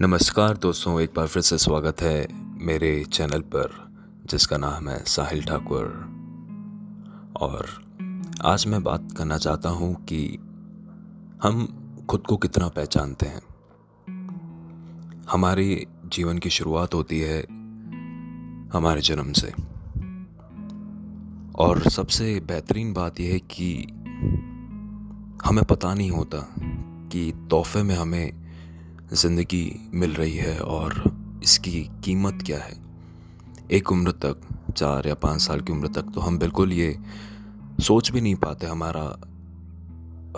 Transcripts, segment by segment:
नमस्कार दोस्तों, एक बार फिर से स्वागत है मेरे चैनल पर, जिसका नाम है साहिल ठाकुर। और आज मैं बात करना चाहता हूँ कि हम खुद को कितना पहचानते हैं। हमारे जीवन की शुरुआत होती है हमारे जन्म से। और सबसे बेहतरीन बात यह है कि हमें पता नहीं होता कि तोहफे में हमें ज़िंदगी मिल रही है और इसकी कीमत क्या है? एक उम्र तक, चार या पाँच साल की उम्र तक तो हम बिल्कुल ये सोच भी नहीं पाते हमारा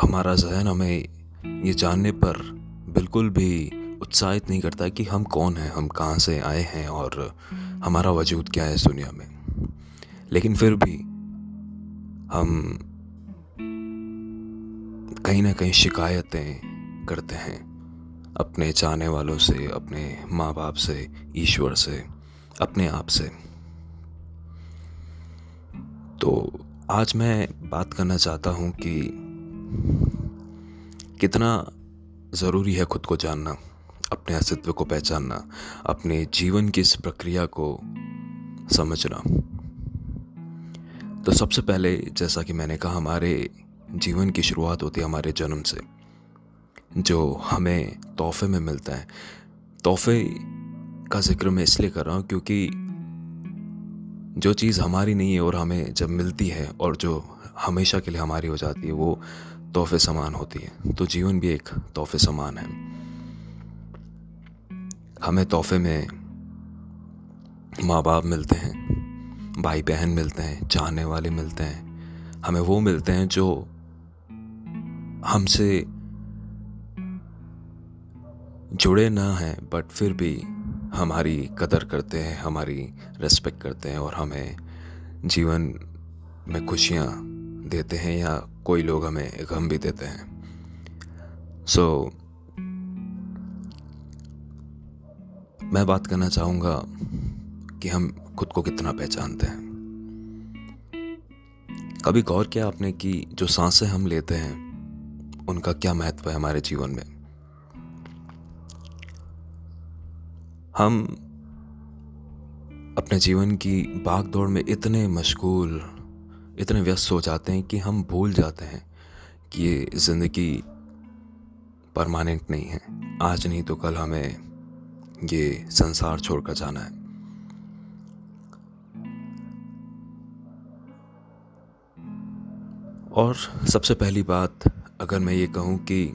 हमारा जहन हमें ये जानने पर बिल्कुल भी उत्साहित नहीं करता कि हम कौन हैं, हम कहाँ से आए हैं और हमारा वजूद क्या है इस दुनिया में। लेकिन फिर भी हम कहीं ना कहीं शिकायतें करते हैं। अपने चाहने वालों से, अपने माँ बाप से, ईश्वर से, अपने आप से। तो आज मैं बात करना चाहता हूँ कि कितना ज़रूरी है खुद को जानना, अपने अस्तित्व को पहचानना, अपने जीवन की इस प्रक्रिया को समझना। तो सबसे पहले जैसा कि मैंने कहा, हमारे जीवन की शुरुआत होती है हमारे जन्म से। जो हमें तोहफे में मिलता है। तोहफे का ज़िक्र मैं इसलिए कर रहा हूँ क्योंकि जो चीज़ हमारी नहीं है और हमें जब मिलती है और जो हमेशा के लिए हमारी हो जाती है, वो तोहफे समान होती है। तो जीवन भी एक तोहफे समान है। हमें तोहफे में माँ बाप मिलते हैं भाई बहन मिलते हैं, चाहने वाले मिलते हैं। हमें वो मिलते हैं जो हमसे जुड़े ना हैं बट फिर भी हमारी कदर करते हैं हमारी रेस्पेक्ट करते हैं और हमें जीवन में खुशियाँ देते हैं या कोई लोग हमें गम भी देते हैं। सो so, मैं बात करना चाहूँगा कि हम खुद को कितना पहचानते हैं। कभी गौर किया आपने कि जो साँसें हम लेते हैं उनका क्या महत्व है हमारे जीवन में? हम अपने जीवन की भाग दौड़ में इतने मशगूल, इतने व्यस्त हो जाते हैं कि हम भूल जाते हैं कि ये ज़िंदगी परमानेंट नहीं है। आज नहीं तो कल हमें ये संसार छोड़कर जाना है। और सबसे पहली बात, अगर मैं ये कहूँ कि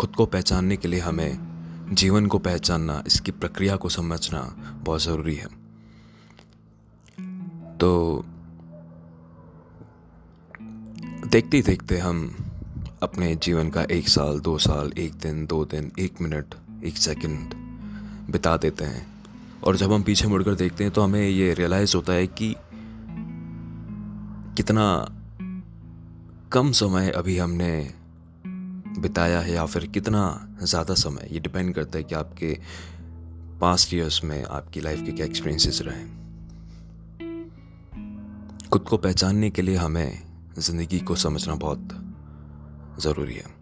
खुद को पहचानने के लिए हमें जीवन को पहचानना, इसकी प्रक्रिया को समझना बहुत ज़रूरी है। तो देखते देखते हम अपने जीवन का एक साल, दो साल, एक दिन, दो दिन, एक मिनट, एक सेकंड बिता देते हैं। और जब हम पीछे मुड़कर देखते हैं तो हमें ये रियलाइज़ होता है कि कितना कम समय अभी हमने बिताया है या फिर कितना ज़्यादा समय? ये डिपेंड करता है कि आपके पास्ट ईयर्स में आपकी लाइफ के क्या एक्सपीरियंसेस रहे खुद को पहचानने के लिए हमें ज़िंदगी को समझना बहुत ज़रूरी है।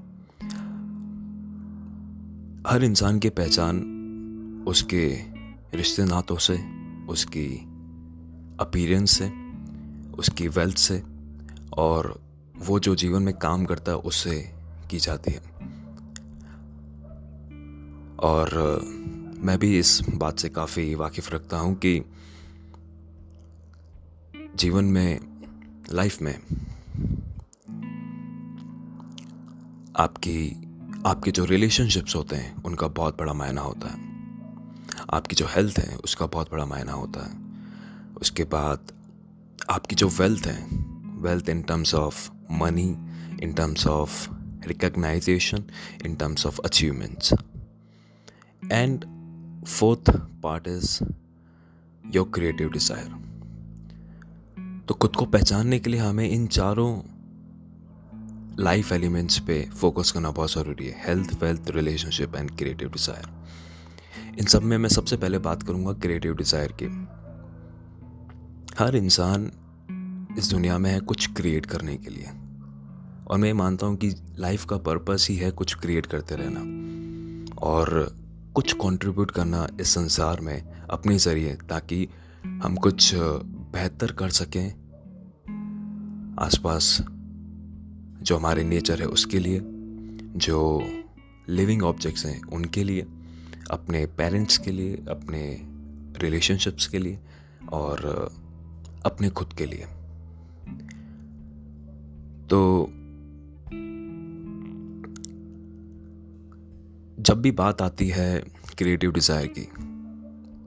हर इंसान की पहचान उसके रिश्ते नातों से, उसकी अपीरेंस से, उसकी वेल्थ से और वो जो जीवन में काम करता है उससे की जाती है। और मैं भी इस बात से काफ़ी वाकिफ़ रखता हूँ कि जीवन में, लाइफ में आपकी, आपके जो रिलेशनशिप्स होते हैं, उनका बहुत बड़ा मायना होता है। आपकी जो हेल्थ है, उसका बहुत बड़ा मायना होता है। उसके बाद आपकी जो वेल्थ है, wealth in terms of money, in terms of recognition in terms of achievements. And fourth part is your creative desire. तो खुद को पहचानने के लिए हमें इन चारों लाइफ एलिमेंट्स पे फोकस करना बहुत ज़रूरी है health wealth relationship and creative desire इन सब में मैं सबसे पहले बात करूँगा क्रिएटिव डिज़ायर की हर इंसान इस दुनिया में है कुछ क्रिएट करने के लिए और मैं मानता हूँ कि लाइफ का पर्पस ही है कुछ क्रिएट करते रहना। और कुछ कंट्रीब्यूट करना इस संसार में अपने ज़रिए ताकि हम कुछ बेहतर कर सकें। आसपास जो हमारे नेचर है उसके लिए, जो लिविंग ऑब्जेक्ट्स हैं उनके लिए, अपने पेरेंट्स के लिए, अपने रिलेशनशिप्स के लिए और अपने खुद के लिए। तो जब भी बात आती है क्रिएटिव डिज़ायर की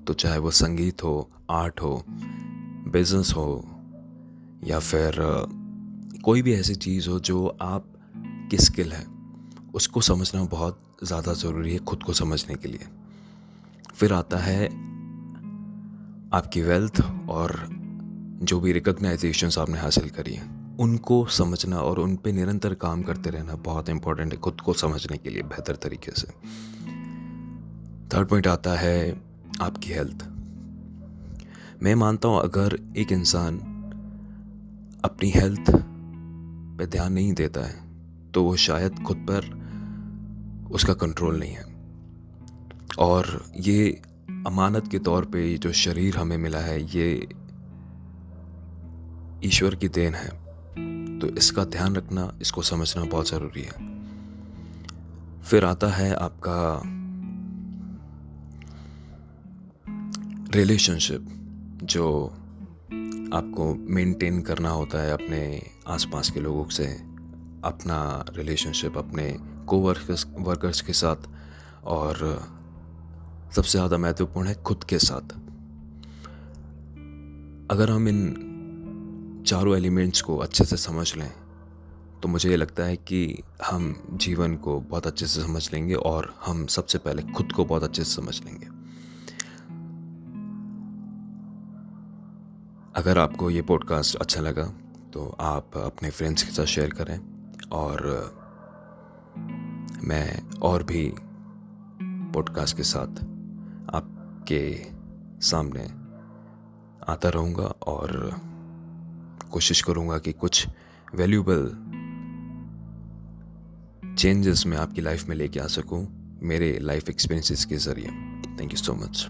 तो चाहे वो संगीत हो आर्ट हो बिज़नेस हो, या फिर कोई भी ऐसी चीज़ हो जो आप की स्किल है, उसको समझना बहुत ज़्यादा ज़रूरी है खुद को समझने के लिए। फिर आता है आपकी वेल्थ और जो भी रिकग्नाइजेशन आपने हासिल करी है। उनको समझना और उन पर निरंतर काम करते रहना बहुत इंपॉर्टेंट है खुद को समझने के लिए बेहतर तरीके से। थर्ड पॉइंट आता है आपकी हेल्थ मैं मानता हूँ, अगर एक इंसान अपनी हेल्थ पे ध्यान नहीं देता है तो वो शायद खुद पर उसका कंट्रोल नहीं है। और ये अमानत के तौर पे जो शरीर हमें मिला है, ये ईश्वर की देन है। तो इसका ध्यान रखना, इसको समझना बहुत ज़रूरी है। फिर आता है आपका रिलेशनशिप जो आपको मेंटेन करना होता है अपने आसपास के लोगों से, अपना रिलेशनशिप अपने को वर्कर्स वर्कर्स के साथ, और सबसे ज़्यादा महत्वपूर्ण है खुद के साथ। अगर हम इन चारों एलिमेंट्स को अच्छे से समझ लें तो मुझे ये लगता है कि हम जीवन को बहुत अच्छे से समझ लेंगे और हम सबसे पहले खुद को बहुत अच्छे से समझ लेंगे। अगर आपको ये पॉडकास्ट अच्छा लगा तो आप अपने फ्रेंड्स के साथ शेयर करें और मैं और भी पॉडकास्ट के साथ आपके सामने आता रहूँगा और कोशिश करूँगा कि कुछ वैल्यूबल चेंजेस मैं आपकी लाइफ में लेके आ सकूँ, मेरे लाइफ एक्सपीरियंसेस के ज़रिए। थैंक यू सो मच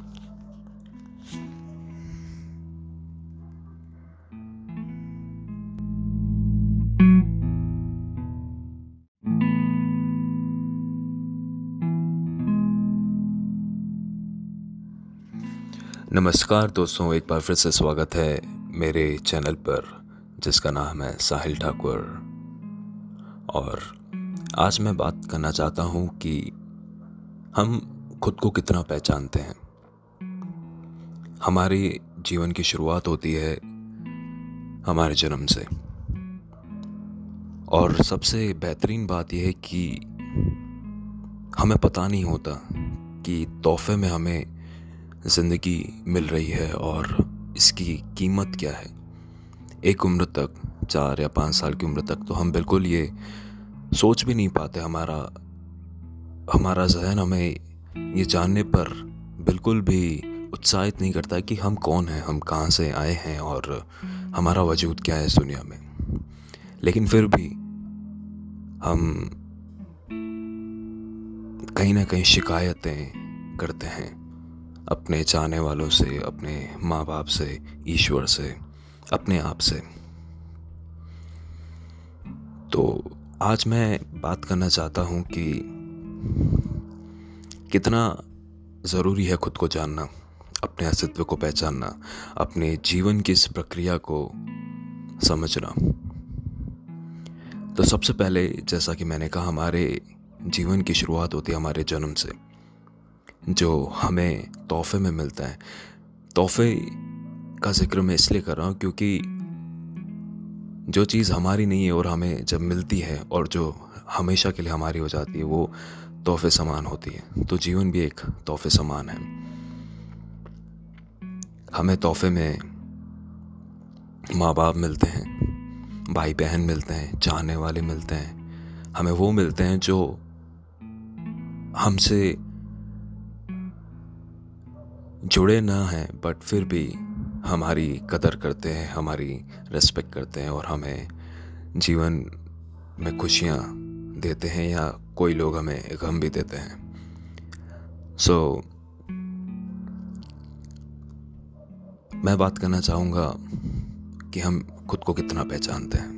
नमस्कार दोस्तों, एक बार फिर से स्वागत है मेरे चैनल पर। जिसका नाम है साहिल ठाकुर। और आज मैं बात करना चाहता हूँ कि हम खुद को कितना पहचानते हैं। हमारे जीवन की शुरुआत होती है हमारे जन्म से। और सबसे बेहतरीन बात यह है कि हमें पता नहीं होता कि तोहफे में हमें ज़िंदगी मिल रही है और इसकी कीमत क्या है। एक उम्र तक, चार या पाँच साल की उम्र तक तो हम बिल्कुल ये सोच भी नहीं पाते हमारा हमारा जहन हमें ये जानने पर बिल्कुल भी उत्साहित नहीं करता कि हम कौन हैं, हम कहाँ से आए हैं और हमारा वजूद क्या है इस दुनिया में। लेकिन फिर भी हम कहीं ना कहीं शिकायतें करते हैं अपने चाहने वालों से, अपने माँ बाप से, ईश्वर से। अपने आप से। तो आज मैं बात करना चाहता हूँ कि कितना ज़रूरी है खुद को जानना, अपने अस्तित्व को पहचानना, अपने जीवन की इस प्रक्रिया को समझना। तो सबसे पहले जैसा कि मैंने कहा, हमारे जीवन की शुरुआत होती है हमारे जन्म से, जो हमें तोहफे में मिलता है। तोहफे का ज़िक्र मैं इसलिए कर रहा हूँ क्योंकि जो चीज़ हमारी नहीं है और हमें जब मिलती है और जो हमेशा के लिए हमारी हो जाती है, वो तोहफे समान होती है। तो जीवन भी एक तोहफे समान है। हमें तोहफे में माँ बाप मिलते हैं भाई बहन मिलते हैं, चाहने वाले मिलते हैं। हमें वो मिलते हैं जो हमसे जुड़े ना हैं बट फिर भी हमारी कदर करते हैं हमारी रेस्पेक्ट करते हैं और हमें जीवन में खुशियाँ देते हैं या कोई लोग हमें गम भी देते हैं। सो so, मैं बात करना चाहूँगा कि हम खुद को कितना पहचानते हैं।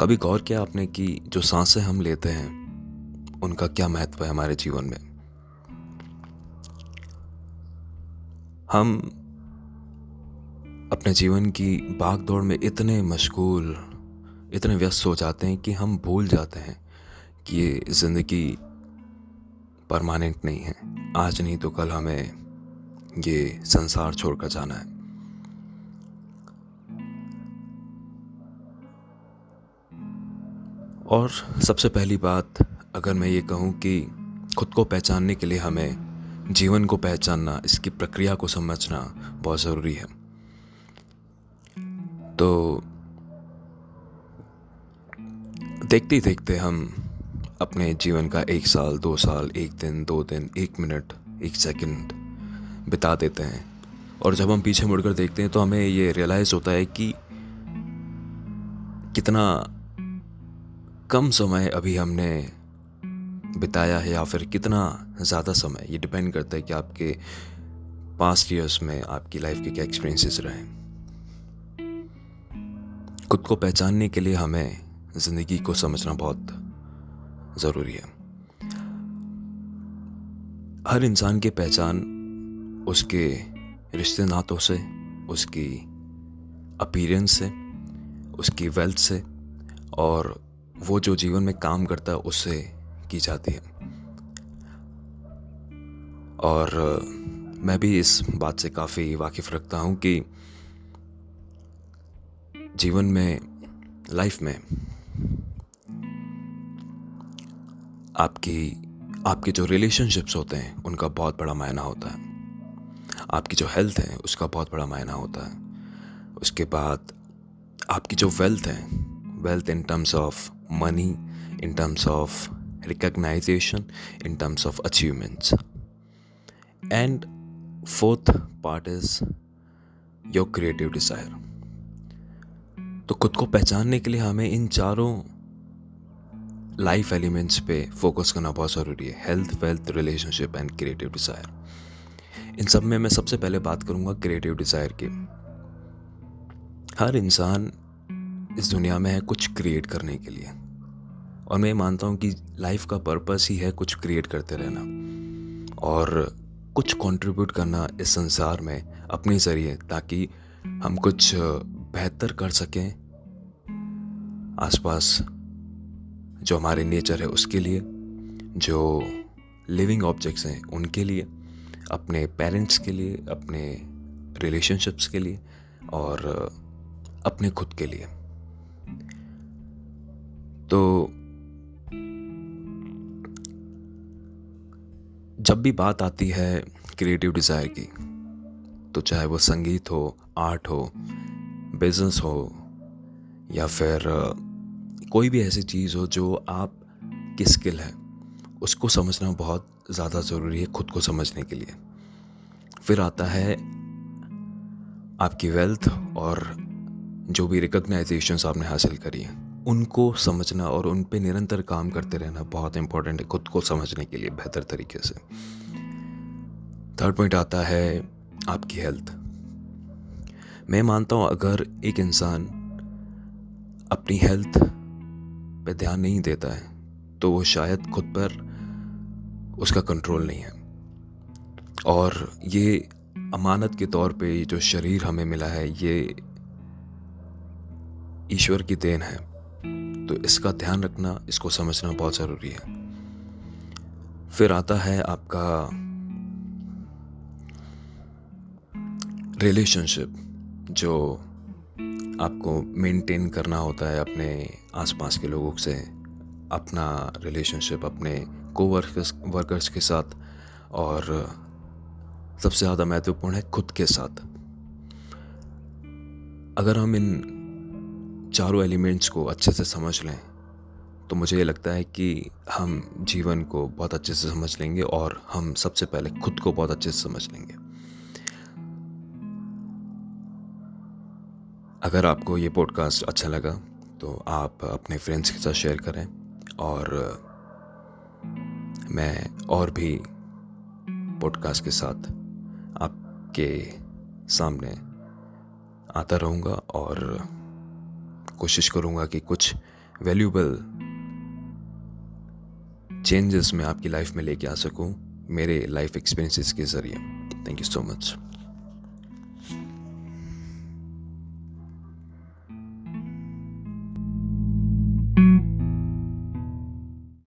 कभी गौर किया आपने कि जो साँसें हम लेते हैं उनका क्या महत्व है हमारे जीवन में? हम अपने जीवन की भाग दौड़ में इतने मशगूल, इतने व्यस्त हो जाते हैं कि हम भूल जाते हैं कि ये ज़िंदगी परमानेंट नहीं है। आज नहीं तो कल हमें ये संसार छोड़कर जाना है। और सबसे पहली बात, अगर मैं ये कहूँ कि खुद को पहचानने के लिए हमें जीवन को पहचानना, इसकी प्रक्रिया को समझना बहुत ज़रूरी है। तो देखते ही देखते हम अपने जीवन का एक साल, दो साल, एक दिन, दो दिन, एक मिनट, एक सेकंड बिता देते हैं। और जब हम पीछे मुड़कर देखते हैं तो हमें ये रियलाइज़ होता है कि कितना कम समय अभी हमने बिताया है या फिर कितना ज़्यादा समय? ये डिपेंड करता है कि आपके पास्ट ईयर्स में आपकी लाइफ के क्या एक्सपीरियंसेस रहे। खुद को पहचानने के लिए हमें ज़िंदगी को समझना बहुत ज़रूरी है। हर इंसान की पहचान उसके रिश्ते नातों से, उसकी अपीरेंस से, उसकी वेल्थ से और वो जो जीवन में काम करता है उससे की जाती है। और मैं भी इस बात से काफ़ी वाकिफ़ रखता हूँ कि जीवन में, लाइफ में आपकी, आपके जो रिलेशनशिप्स होते हैं, उनका बहुत बड़ा मायना होता है। आपकी जो हेल्थ है, उसका बहुत बड़ा मायना होता है। उसके बाद आपकी जो वेल्थ है, wealth in terms of money, in terms of recognition in terms of achievements and fourth part is your creative desire तो खुद को पहचानने के लिए हमें इन चारों लाइफ एलिमेंट्स पे फोकस करना बहुत ज़रूरी है. Health wealth relationship and creative desire इन सब में मैं सबसे पहले बात करूँगा क्रिएटिव डिज़ायर की. हर इंसान इस दुनिया में है कुछ क्रिएट करने के लिए. और मैं मानता हूँ कि लाइफ का पर्पस ही है कुछ क्रिएट करते रहना। और कुछ कंट्रीब्यूट करना इस संसार में अपने ज़रिए ताकि हम कुछ बेहतर कर सकें आसपास जो हमारे नेचर है उसके लिए, जो लिविंग ऑब्जेक्ट्स हैं उनके लिए, अपने पेरेंट्स के लिए, अपने रिलेशनशिप्स के लिए और अपने खुद के लिए। तो जब भी बात आती है क्रिएटिव डिज़ायर की तो चाहे वो संगीत हो आर्ट हो बिज़नेस हो, या फिर कोई भी ऐसी चीज़ हो जो आप की स्किल है, उसको समझना बहुत ज़्यादा ज़रूरी है खुद को समझने के लिए। फिर आता है आपकी वेल्थ और जो भी रिकग्नाइजेशन आपने हासिल करी है। उनको समझना और उन पर निरंतर काम करते रहना बहुत इंपॉर्टेंट है खुद को समझने के लिए बेहतर तरीके से। थर्ड पॉइंट आता है आपकी हेल्थ मैं मानता हूँ अगर एक इंसान अपनी हेल्थ पे ध्यान नहीं देता है तो वो शायद खुद पर उसका कंट्रोल नहीं है। और ये अमानत के तौर पे जो शरीर हमें मिला है, ये ईश्वर की देन है। तो इसका ध्यान रखना, इसको समझना बहुत ज़रूरी है। फिर आता है आपका रिलेशनशिप जो आपको मेंटेन करना होता है अपने आसपास के लोगों से, अपना रिलेशनशिप अपने को वर्कर्स वर्कर्स के साथ, और सबसे ज़्यादा महत्वपूर्ण है खुद के साथ। अगर हम इन चारों एलिमेंट्स को अच्छे से समझ लें तो मुझे ये लगता है कि हम जीवन को बहुत अच्छे से समझ लेंगे और हम सबसे पहले खुद को बहुत अच्छे से समझ लेंगे। अगर आपको ये पॉडकास्ट अच्छा लगा तो आप अपने फ्रेंड्स के साथ शेयर करें और मैं और भी पॉडकास्ट के साथ आपके सामने आता रहूँगा और कोशिश करूँगा कि कुछ वैल्यूबल चेंजेस मैं आपकी लाइफ में लेके आ सकूँ, मेरे लाइफ एक्सपीरियंसेस के ज़रिए। Thank you so much